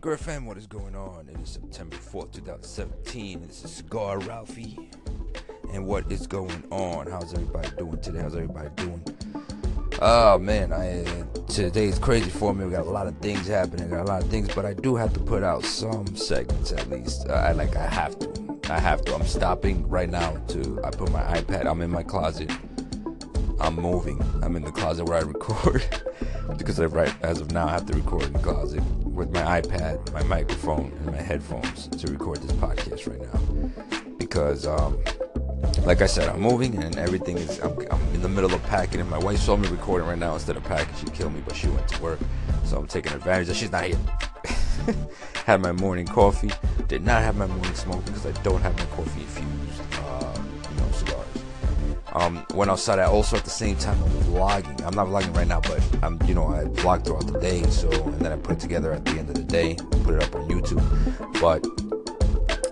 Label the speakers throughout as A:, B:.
A: Girl fam, what is going on? It is September 4th, 2017. This is Cigar Ralphie. And what is going on? How's everybody doing today? How's everybody doing? Oh man, I today's crazy for me. We got a lot of things happening, got a lot of things, but I do have to put out some segments at least. Uh, I like I have to. I have to. I'm stopping right now to I put my iPad. I'm in my closet. I'm moving. I'm in the closet where I record because I right as of now I have to record in the closet with my iPad, my microphone, and my headphones to record this podcast right now. Because, um, like I said, I'm moving and everything is. I'm, I'm, in the middle of packing, and my wife saw me recording right now instead of packing. She killed me, but she went to work, so I'm taking advantage that she's not here. had my morning coffee. Did not have my morning smoke because I don't have my coffee infused, Um, went outside. I also at the same time I'm vlogging. I'm not vlogging right now, but I'm you know I vlog throughout the day. So and then I put it together at the end of the day, put it up on YouTube. But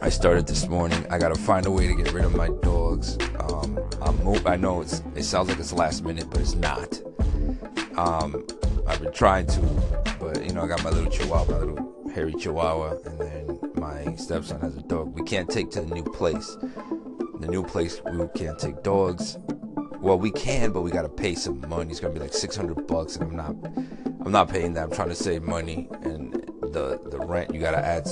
A: I started this morning. I gotta find a way to get rid of my dogs. Um, I'm mo- I know it's it sounds like it's last minute, but it's not. Um, I've been trying to, but you know I got my little chihuahua, my little hairy chihuahua, and then my stepson has a dog. We can't take to the new place the new place we can't take dogs. Well, we can, but we gotta pay some money. It's gonna be like 600 bucks, and I'm not, I'm not paying that. I'm trying to save money, and the the rent you gotta add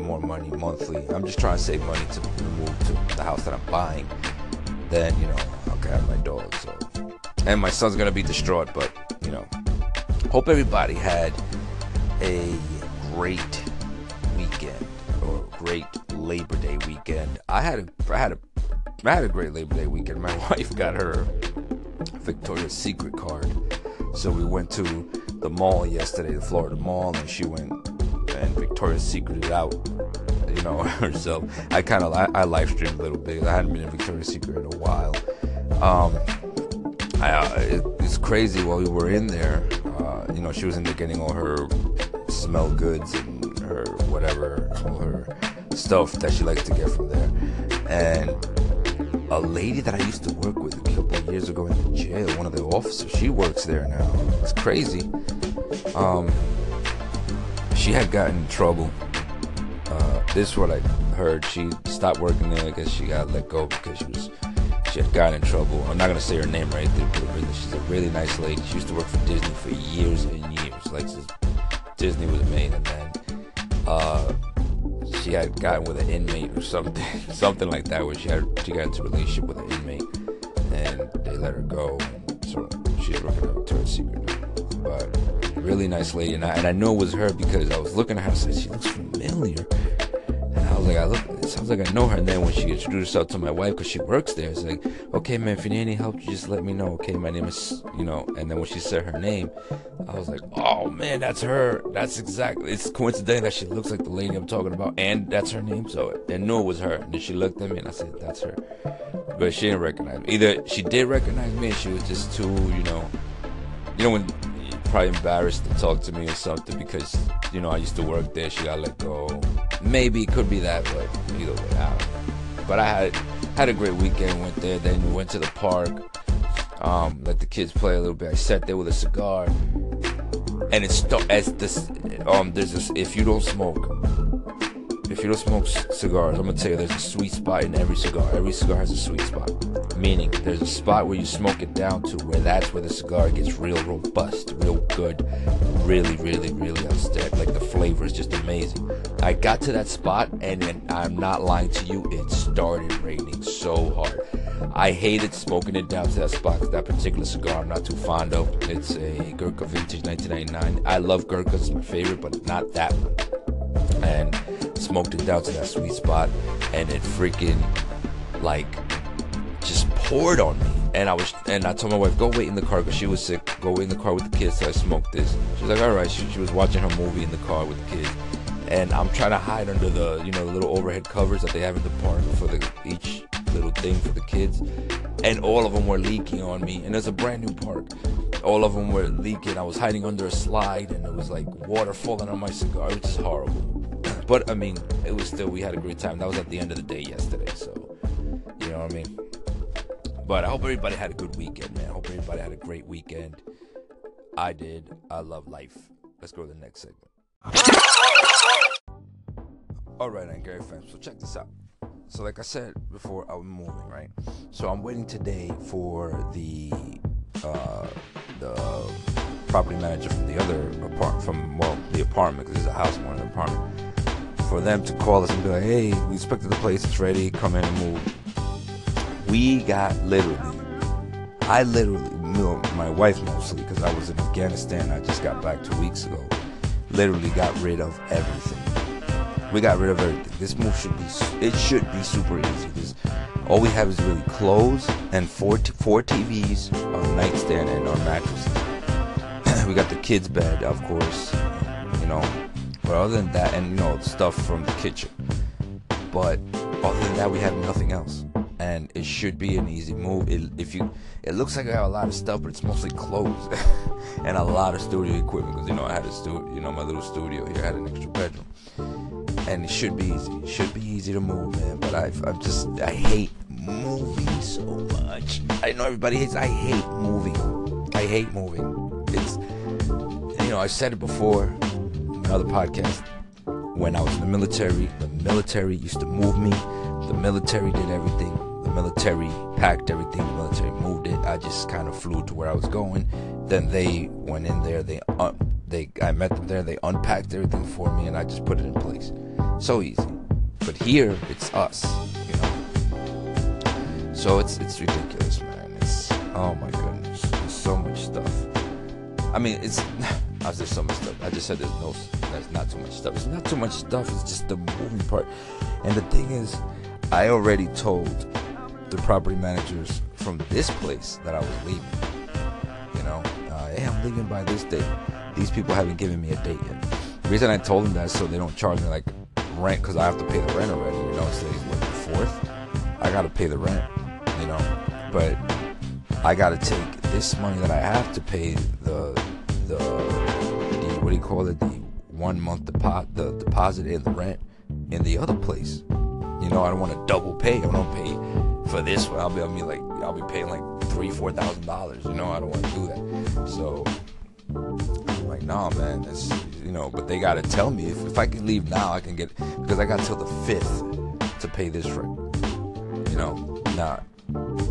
A: more money monthly. I'm just trying to save money to move to the house that I'm buying. Then you know I'll have my dog. So, and my son's gonna be distraught, but you know, hope everybody had a great weekend or great Labor Day weekend. I had a I had a I had a great Labor Day weekend. My wife got her Victoria's Secret card. So we went to the mall yesterday, the Florida Mall, and she went and Victoria's Secreted out, you know, herself. I kind of I, I live streamed a little bit. I hadn't been in Victoria's Secret in a while. Um, I, it, it's crazy. While we were in there, uh, you know, she was in there getting all her smell goods and her whatever, all her stuff that she likes to get from there, and a lady that I used to work with a couple years ago in the jail, one of the officers, she works there now. It's crazy. Um, she had gotten in trouble. Uh, this is what I heard. She stopped working there. Guess she got let go because she was she had gotten in trouble. I'm not gonna say her name right there, but really, she's a really nice lady. She used to work for Disney for years and years. Like Disney was made, and then uh, she had gotten with an inmate or something, something like that, where she had she got into a relationship with an inmate, and they let her go. So she's working at her Secret. But really nice lady, and I, and I knew it was her because I was looking at her and said she looks familiar, I like, I look, it sounds like I know her. And then when she introduced herself to my wife, because she works there, it's like, okay, man, if you need any help, you just let me know. Okay, my name is, you know. And then when she said her name, I was like, oh man, that's her. That's exactly. It's coincidental that she looks like the lady I'm talking about, and that's her name. So I knew it was her. And then she looked at me, and I said, that's her. But she didn't recognize me. Either she did recognize me, and she was just too, you know, you know when probably embarrassed to talk to me or something because you know I used to work there. She got let go. Maybe it could be that, but either way, I. But I had had a great weekend. Went there, then we went to the park. Um, let the kids play a little bit. I sat there with a cigar, and it's st- as this. Um, there's this. If you don't smoke, if you don't smoke c- cigars, I'm gonna tell you there's a sweet spot in every cigar. Every cigar has a sweet spot. Meaning, there's a spot where you smoke it down to where that's where the cigar gets real robust, real good, really, really, really outstanding. Like the flavor is just amazing. I got to that spot, and then I'm not lying to you, it started raining so hard. I hated smoking it down to that spot. That particular cigar, I'm not too fond of. It's a Gurkha Vintage 1999. I love Gurkhas, it's my favorite, but not that one. And smoked it down to that sweet spot, and it freaking like poured on me. And I was, and I told my wife, go wait in the car because she was sick. Go wait in the car with the kids till I smoked this. She was like, all right. She, she was watching her movie in the car with the kids, and I'm trying to hide under the, you know, the little overhead covers that they have in the park for the each little thing for the kids, and all of them were leaking on me. And it's a brand new park. All of them were leaking. I was hiding under a slide, and it was like water falling on my cigar. It was horrible. But I mean, it was still we had a great time. That was at the end of the day yesterday, so you know what I mean. But I hope everybody had a good weekend, man. I hope everybody had a great weekend. I did. I love life. Let's go to the next segment. Alright, Anchor FM. So check this out. So like I said before, I'm moving, right? So I'm waiting today for the uh, the property manager from the other apart from well the apartment because it's a house more than an apartment for them to call us and be like, hey, we inspected the place, it's ready, come in and move. We got literally, I literally, my wife mostly, because I was in Afghanistan, I just got back two weeks ago, literally got rid of everything. We got rid of everything. This move should be, it should be super easy. This, all we have is really clothes and four, four TVs, a nightstand, and our mattresses. we got the kids' bed, of course, you know, but other than that, and you know, stuff from the kitchen. But other than that, we have nothing else. And it should be an easy move. It, if you, it looks like I have a lot of stuff, but it's mostly clothes and a lot of studio equipment. Because you know, I had a studio, you know, my little studio here. I had an extra bedroom, and it should be easy. It should be easy to move, man. But I've, I'm just, I hate moving so much. I know everybody hates. I hate moving. I hate moving. It's, you know, I said it before another podcast. When I was in the military, the military used to move me. The military did everything. The military packed everything. The military moved it. I just kind of flew to where I was going. Then they went in there. They un- they I met them there. They unpacked everything for me, and I just put it in place. So easy. But here, it's us. You know. So it's it's ridiculous, man. It's oh my goodness. There's so much stuff. I mean, it's. I there's so much stuff. I just said there's no, there's not too much stuff. It's not too much stuff. It's just the moving part. And the thing is, I already told the property managers from this place that I was leaving. You know, uh, hey, I'm leaving by this date. These people haven't given me a date yet. The reason I told them that so they don't charge me like rent because I have to pay the rent already. You know, today's what the fourth. I gotta pay the rent. You know, but I gotta take this money that I have to pay the the what do you call it, the one month deposit, the deposit and the rent in the other place. You know, I don't want to double pay. I don't pay for this one. I'll be, I mean, like, I'll be paying like three, four thousand dollars. You know, I don't want to do that. So I'm like, nah, man. That's you know, but they gotta tell me if, if I can leave now, I can get because I got till the fifth to pay this rent. You know, nah.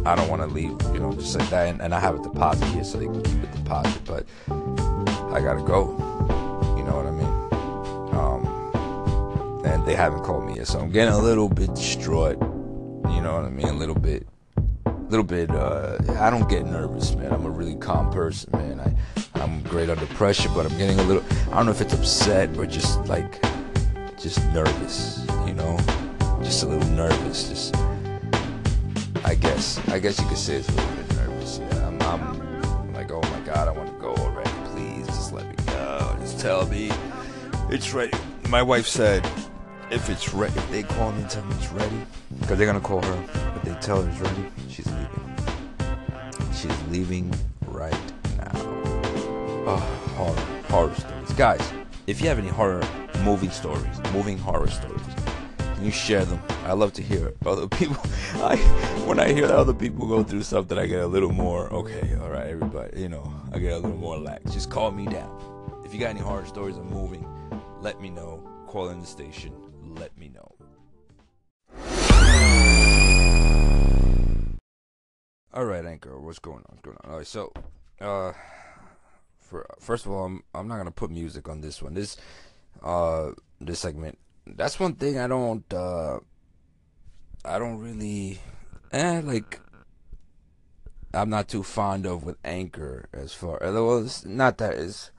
A: I don't want to leave, you know, just like that. And, and I have a deposit here, so they can keep a deposit. But I gotta go You know what I mean? Um, and they haven't called me yet, so I'm getting a little bit distraught. You know what I mean? A little bit, a little bit. Uh, I don't get nervous, man. I'm a really calm person, man. I, I'm great under pressure, but I'm getting a little. I don't know if it's upset or just like, just nervous. You know, just a little nervous. Just, I guess. I guess you could say it's a little bit nervous. Yeah, I'm, I'm like, oh my god, I want to go already. Please, just let me go. Just tell me it's ready. My wife said if it's ready, if they call me and tell me it's ready, because they're gonna call her, but they tell her it's ready, she's leaving. She's leaving right now. Oh, horror, horror stories, guys. If you have any horror movie stories, moving horror stories, can you share them? I love to hear other people. I when I hear other people go through something, I get a little more okay. All right, everybody, you know, I get a little more lax. Just call me down. If you got any horror stories of moving, let me know. Call in the station. Let me know. All right, Anchor. What's going on? What's going on? All right, so, uh, for first of all, I'm I'm not gonna put music on this one. This, uh, this segment. That's one thing I don't. Uh, I don't really, eh, like. I'm not too fond of with Anchor as far. Well, it's not that is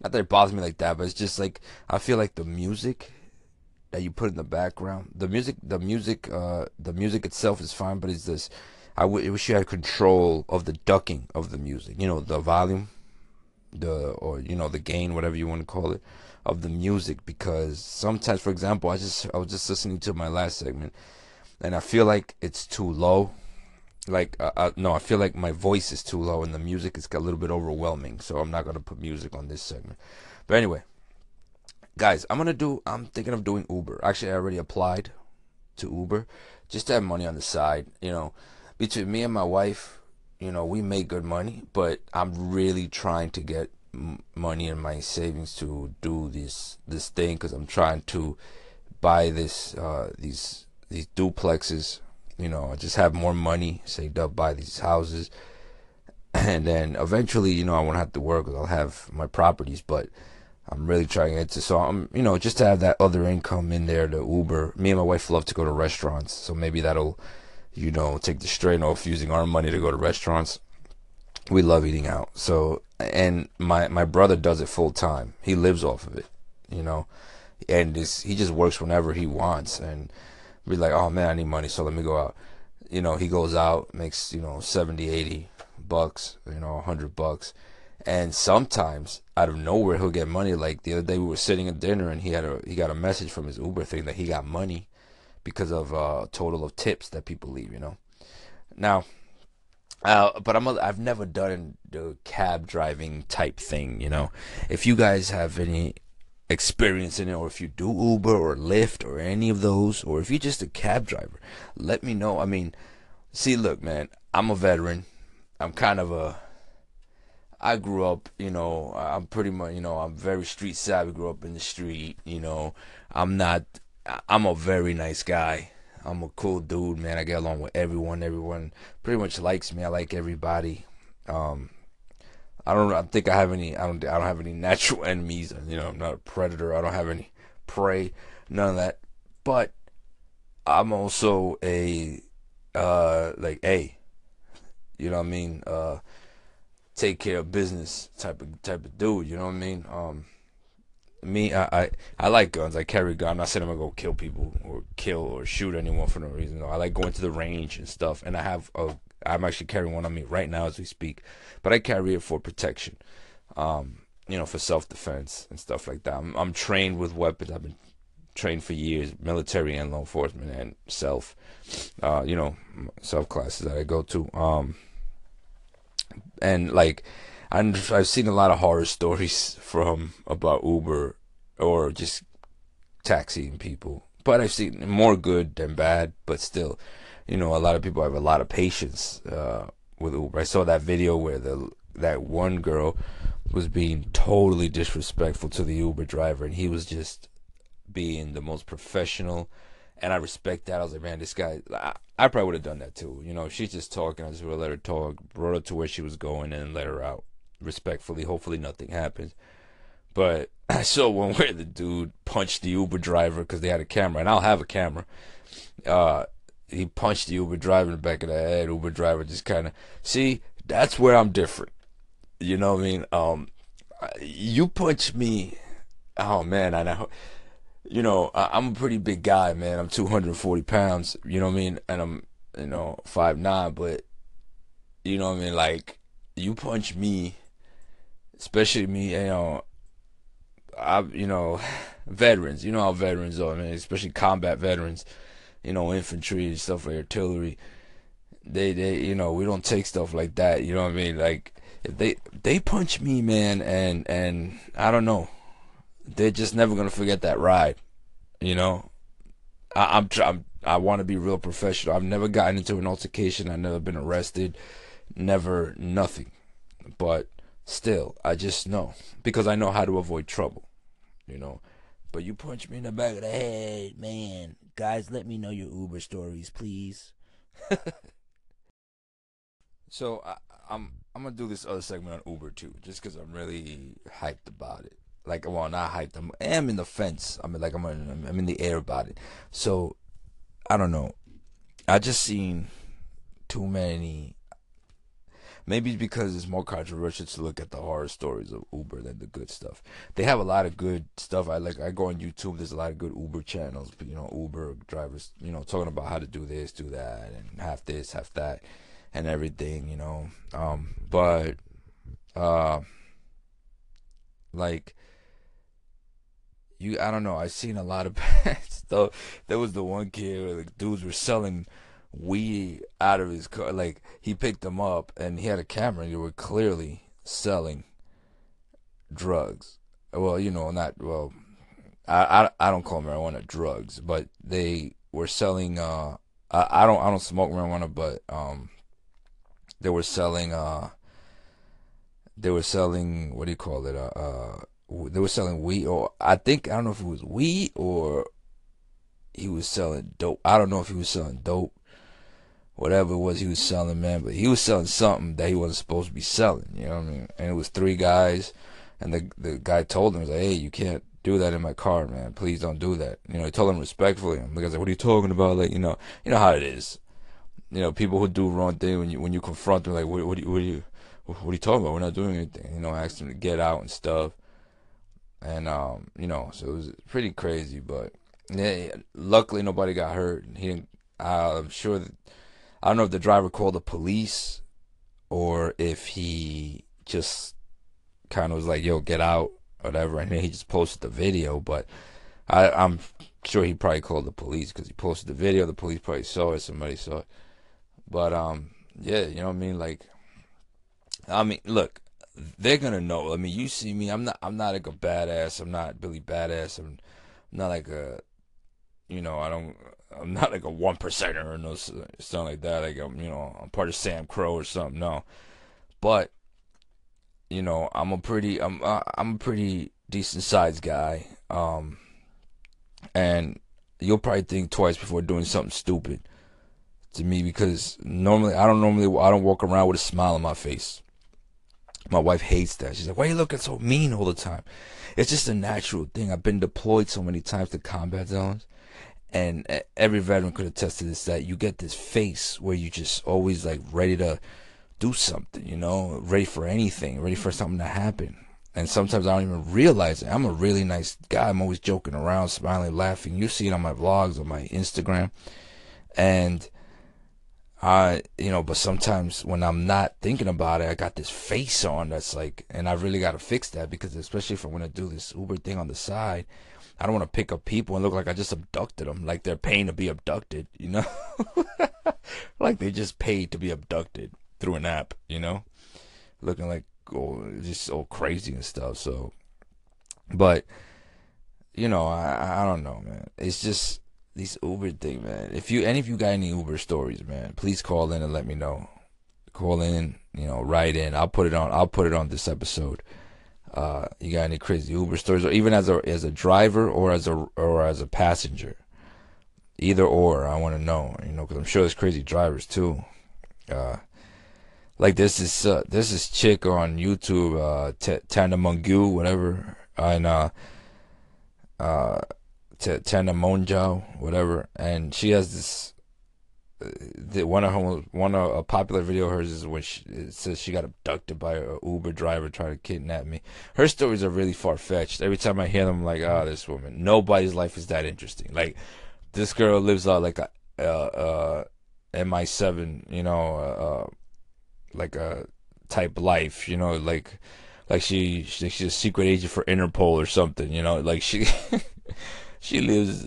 A: not that it bothers me like that, but it's just like I feel like the music that you put in the background, the music, the music, uh, the music itself is fine, but it's this. I, I wish you had control of the ducking of the music. You know, the volume, the or you know the gain, whatever you want to call it, of the music. Because sometimes, for example, I just I was just listening to my last segment, and I feel like it's too low like uh, uh, no i feel like my voice is too low and the music is a little bit overwhelming so i'm not to put music on this segment but anyway guys i'm to do i'm thinking of doing uber actually i already applied to uber just to have money on the side you know between me and my wife you know we make good money but i'm really trying to get money in my savings to do this this thing because i'm trying to buy this uh, these these duplexes. You know, just have more money saved up, buy these houses, and then eventually, you know, I won't have to work. because I'll have my properties, but I'm really trying to get to. So I'm, you know, just to have that other income in there to Uber. Me and my wife love to go to restaurants, so maybe that'll, you know, take the strain off using our money to go to restaurants. We love eating out. So, and my my brother does it full time. He lives off of it, you know, and he just works whenever he wants and be like, oh man, I need money, so let me go out. You know, he goes out, makes you know 70, 80 bucks, you know, 100 bucks and sometimes out of nowhere he'll get money. Like the other day we were sitting at dinner and he had a he got a message from his Uber thing that he got money because of a uh, total of tips that people leave. You know, now. Uh, but I'm a, I've never done the cab driving type thing, you know. If you guys have any experience in it, or if you do Uber or Lyft or any of those, or if you're just a cab driver, let me know. I mean, see, look, man, I'm a veteran. I'm kind of a I grew up, you know, I'm pretty much, you know, I'm very street savvy. Grew up in the street, you know. I'm not. I'm a very nice guy. I'm a cool dude, man. I get along with everyone. Everyone pretty much likes me. I like everybody. Um, I don't. I think I have any. I don't. I don't have any natural enemies. You know, I'm not a predator. I don't have any prey. None of that. But I'm also a uh like a. You know what I mean? Uh take care of business type of type of dude. You know what I mean? Um, me, I, I, I like guns. I carry a gun. I'm not saying I'm gonna go kill people or kill or shoot anyone for no reason. I like going to the range and stuff. And I have a, I'm actually carrying one on me right now as we speak. But I carry it for protection. Um, you know, for self defense and stuff like that. I'm, I'm trained with weapons. I've been trained for years, military and law enforcement and self. Uh, you know, self classes that I go to. Um, and like I've I've seen a lot of horror stories from about Uber or just taxiing people, but I've seen more good than bad. But still, you know, a lot of people have a lot of patience uh, with Uber. I saw that video where the that one girl was being totally disrespectful to the Uber driver, and he was just being the most professional and I respect that. I was like, man, this guy, I, I probably would have done that too. You know, she's just talking, I just would have let her talk, brought her to where she was going, and let her out respectfully. Hopefully, nothing happens. But I saw one where the dude punched the Uber driver because they had a camera, and I'll have a camera. Uh, he punched the Uber driver in the back of the head. Uber driver just kind of see. That's where I'm different. You know what I mean? Um, you punch me. Oh man, I know you know, I, am a pretty big guy, man. I'm 240 pounds. You know what I mean? And I'm, you know, five nine. But you know what I mean? Like you punch me, especially me. You know, I, you know, veterans. You know how veterans are, man. Especially combat veterans. You know, infantry and stuff like artillery. They, they, you know, we don't take stuff like that. You know what I mean? Like if they, they punch me, man, and and I don't know they're just never gonna forget that ride. You know, I, I'm, I'm I want to be real professional. I've never gotten into an altercation. I've never been arrested. Never nothing. But still, I just know because I know how to avoid trouble. You know. But you punch me in the back of the head, man. Guys, let me know your Uber stories, please. so I, I'm I'm gonna do this other segment on Uber too, just because I'm really hyped about it like well not hyped I'm, I'm in the fence I mean like I'm in, I'm in the air about it so I don't know I just seen too many maybe because it's more controversial to look at the horror stories of Uber than the good stuff they have a lot of good stuff I like I go on YouTube there's a lot of good Uber channels you know Uber drivers you know talking about how to do this do that and half this half that and everything you know um but uh like you I don't know. I've seen a lot of bad stuff. There was the one kid where the dudes were selling weed out of his car. Like he picked them up and he had a camera and they were clearly selling drugs. Well, you know, not well. I I, I don't call marijuana drugs, but they were selling. Uh, I, I don't I don't smoke marijuana, but um, they were selling. Uh, they were selling what do you call it? Uh, uh they were selling weed, or I think I don't know if it was weed or he was selling dope. I don't know if he was selling dope, whatever it was he was selling, man. But he was selling something that he wasn't supposed to be selling. You know what I mean? And it was three guys, and the the guy told him, "He's like, hey, you can't do that in my car, man. Please don't do that." You know, he told him respectfully. The guy's like, "What are you talking about?" Like, you know, you know how it is. You know, people who do wrong thing when you when you confront them, like, what, what, what are you what are you talking about? We're not doing anything. You know, I asked him to get out and stuff. And um, you know, so it was pretty crazy, but yeah, luckily nobody got hurt. He didn't. I'm sure that I don't know if the driver called the police or if he just kind of was like, "Yo, get out," whatever, and then he just posted the video. But I, I'm sure he probably called the police because he posted the video. The police probably saw it. Somebody saw it. But um, yeah, you know what I mean. Like, I mean, look, they're gonna know. I mean, you see me. I'm not. I'm not like a badass. I'm not Billy Badass. I'm not like a. You know, I don't. I'm not like a one percenter or no something like that. Like I'm, you know, I'm part of SAMCRO or something. No, but you know, I'm a pretty. I'm. I'm a pretty decent sized guy. Um, and you'll probably think twice before doing something stupid to me because normally I don't normally I don't walk around with a smile on my face. My wife hates that. She's like, "Why are you looking so mean all the time?" It's just a natural thing. I've been deployed so many times to combat zones, and uh, every veteran could attest to this. That you get this face where you just always like ready to do something, you know, ready for anything, ready for something to happen. And sometimes I don't even realize it. I'm a really nice guy. I'm always joking around, smiling, laughing. You see it on my vlogs, on my Instagram, and I, you know, but sometimes when I'm not thinking about it, I got this face on that's like, and I really got to fix that because especially if I'm going to do this Uber thing on the side, I don't want to pick up people and look like I just abducted them, like they're paying to be abducted, you know? like they just paid to be abducted through an app, you know? Looking like, oh, just all crazy and stuff. So, but, you know, I, I don't know, man. It's just, these Uber thing, man. If you any of you got any Uber stories, man, please call in and let me know. Call in, you know, write in. I'll put it on. I'll put it on this episode. Uh, you got any crazy Uber stories, or even as a as a driver or as a or as a passenger? Either or, I want to know. You know, because I'm sure there's crazy drivers too. Uh, like this is uh, this is chick on YouTube, uh, T- Tana Mungu, whatever, and uh, uh T- Tana Monjao, whatever, and she has this. The, one of her one of a popular video of hers is when she says she got abducted by a Uber driver trying to kidnap me. Her stories are really far fetched. Every time I hear them, I'm like, oh, this woman. Nobody's life is that interesting. Like this girl lives like a uh, uh, MI7, you know, uh, uh, like a type life, you know, like like she, she she's a secret agent for Interpol or something, you know, like she. she lives,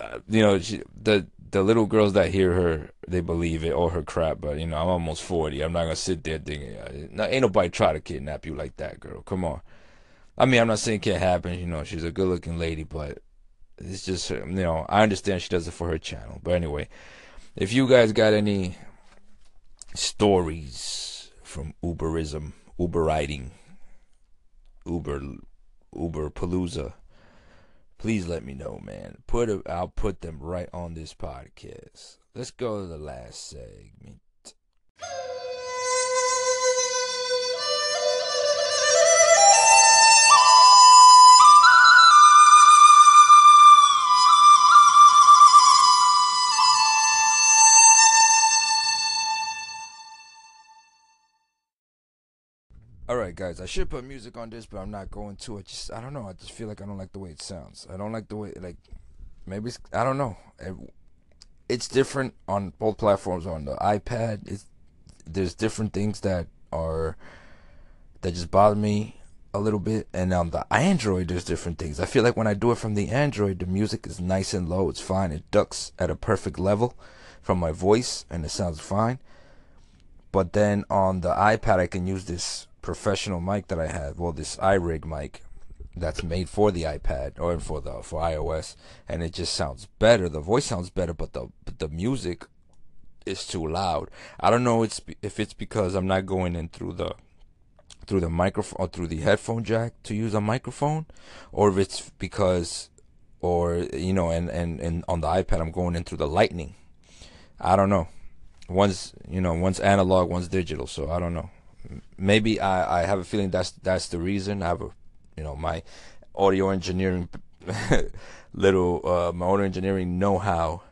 A: uh, you know, she, the the little girls that hear her, they believe it, all her crap. But you know, I'm almost forty. I'm not gonna sit there thinking, uh, ain't nobody try to kidnap you like that, girl. Come on. I mean, I'm not saying it can't happen. You know, she's a good-looking lady, but it's just, you know, I understand she does it for her channel. But anyway, if you guys got any stories from Uberism, Uber riding, Uber, Uber Palooza please let me know, man. Put a, I'll put them right on this podcast. Let's go to the last segment. All right, guys. I should put music on this, but I'm not going to. I just, I don't know. I just feel like I don't like the way it sounds. I don't like the way, like, maybe I don't know. It, it's different on both platforms. On the iPad, it's there's different things that are that just bother me a little bit, and on the Android, there's different things. I feel like when I do it from the Android, the music is nice and low. It's fine. It ducks at a perfect level from my voice, and it sounds fine. But then on the iPad, I can use this professional mic that I have, well, this iRig mic that's made for the iPad or for the for iOS, and it just sounds better. The voice sounds better, but the but the music is too loud. I don't know it's if it's because I'm not going in through the through the microphone or through the headphone jack to use a microphone, or if it's because or you know, and and and on the iPad I'm going in through the Lightning. I don't know. One's you know one's analog, one's digital. So I don't know. Maybe I I have a feeling that's that's the reason. I have a you know my audio engineering little uh, my audio engineering know-how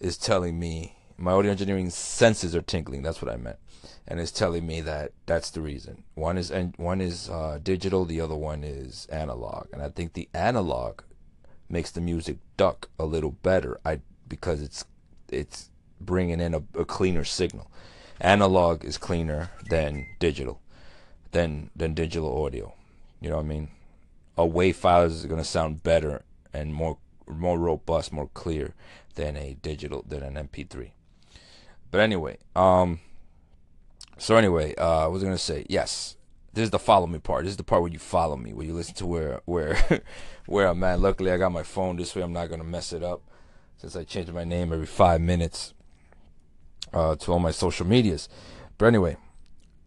A: is telling me my audio engineering senses are tingling. That's what I meant, and it's telling me that that's the reason. One is and one is uh, digital, the other one is analog, and I think the analog makes the music duck a little better. I because it's it's bringing in a, a cleaner signal. Analog is cleaner than digital, than than digital audio. You know what I mean? A WAV file is going to sound better and more more robust, more clear than a digital than an MP3. But anyway, um, so anyway, uh, I was gonna say yes. This is the follow me part. This is the part where you follow me, where you listen to where where where I'm at. Luckily, I got my phone. This way, I'm not gonna mess it up, since I change my name every five minutes uh, to all my social medias. But anyway,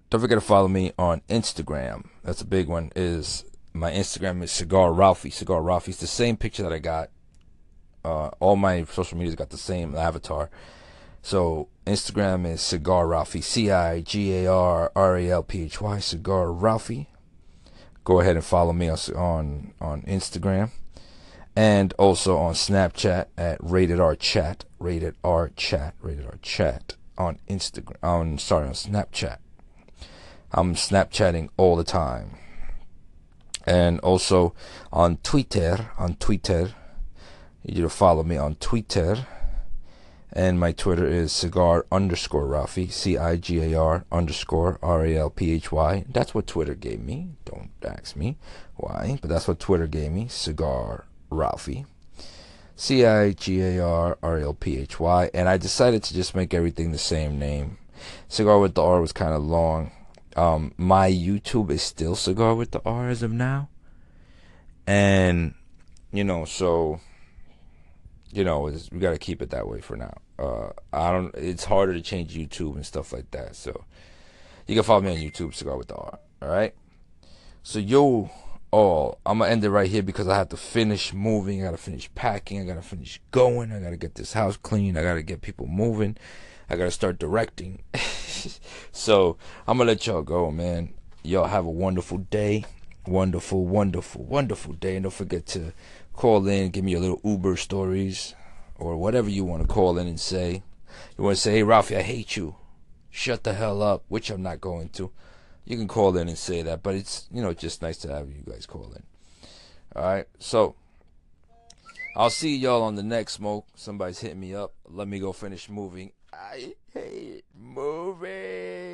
A: don't forget to follow me on Instagram. That's a big one. Is my Instagram is Cigar Ralphie. Cigar Ralphie. It's the same picture that I got. Uh, all my social medias got the same avatar. So Instagram is Cigar Ralphie, C I G A R R A L P H Y, Cigar Ralphie. Go ahead and follow me on on Instagram, and also on Snapchat at Rated R Chat, Rated R Chat, Rated R Chat on Instagram. On sorry, on Snapchat. I'm Snapchatting all the time, and also on Twitter. On Twitter, you need to follow me on Twitter and my Twitter is cigar underscore Ralphie, C I G A R underscore R A L P H Y. That's what Twitter gave me. Don't ask me why, but that's what Twitter gave me. Cigar Ralphie, C I G A R R L P H Y. And I decided to just make everything the same name. Cigar with the R was kind of long. Um, my YouTube is still Cigar with the R as of now. And, you know, so you know, we got to keep it that way for now. Uh, I don't. It's harder to change YouTube and stuff like that. So you can follow me on YouTube, Cigar with the R. All right. So yo, all I'm gonna end it right here because I have to finish moving. I gotta finish packing. I gotta finish going. I gotta get this house clean. I gotta get people moving. I gotta start directing. so I'm gonna let y'all go, man. Y'all have a wonderful day. Wonderful, wonderful, wonderful day. And don't forget to call in, give me your little Uber stories, or whatever you want to call in and say. You want to say, hey, Ralphie, I hate you. Shut the hell up, which I'm not going to you can call in and say that, but it's you know just nice to have you guys call in. All right, so I'll see y'all on the next smoke. Somebody's hitting me up. Let me go finish moving. I hate moving.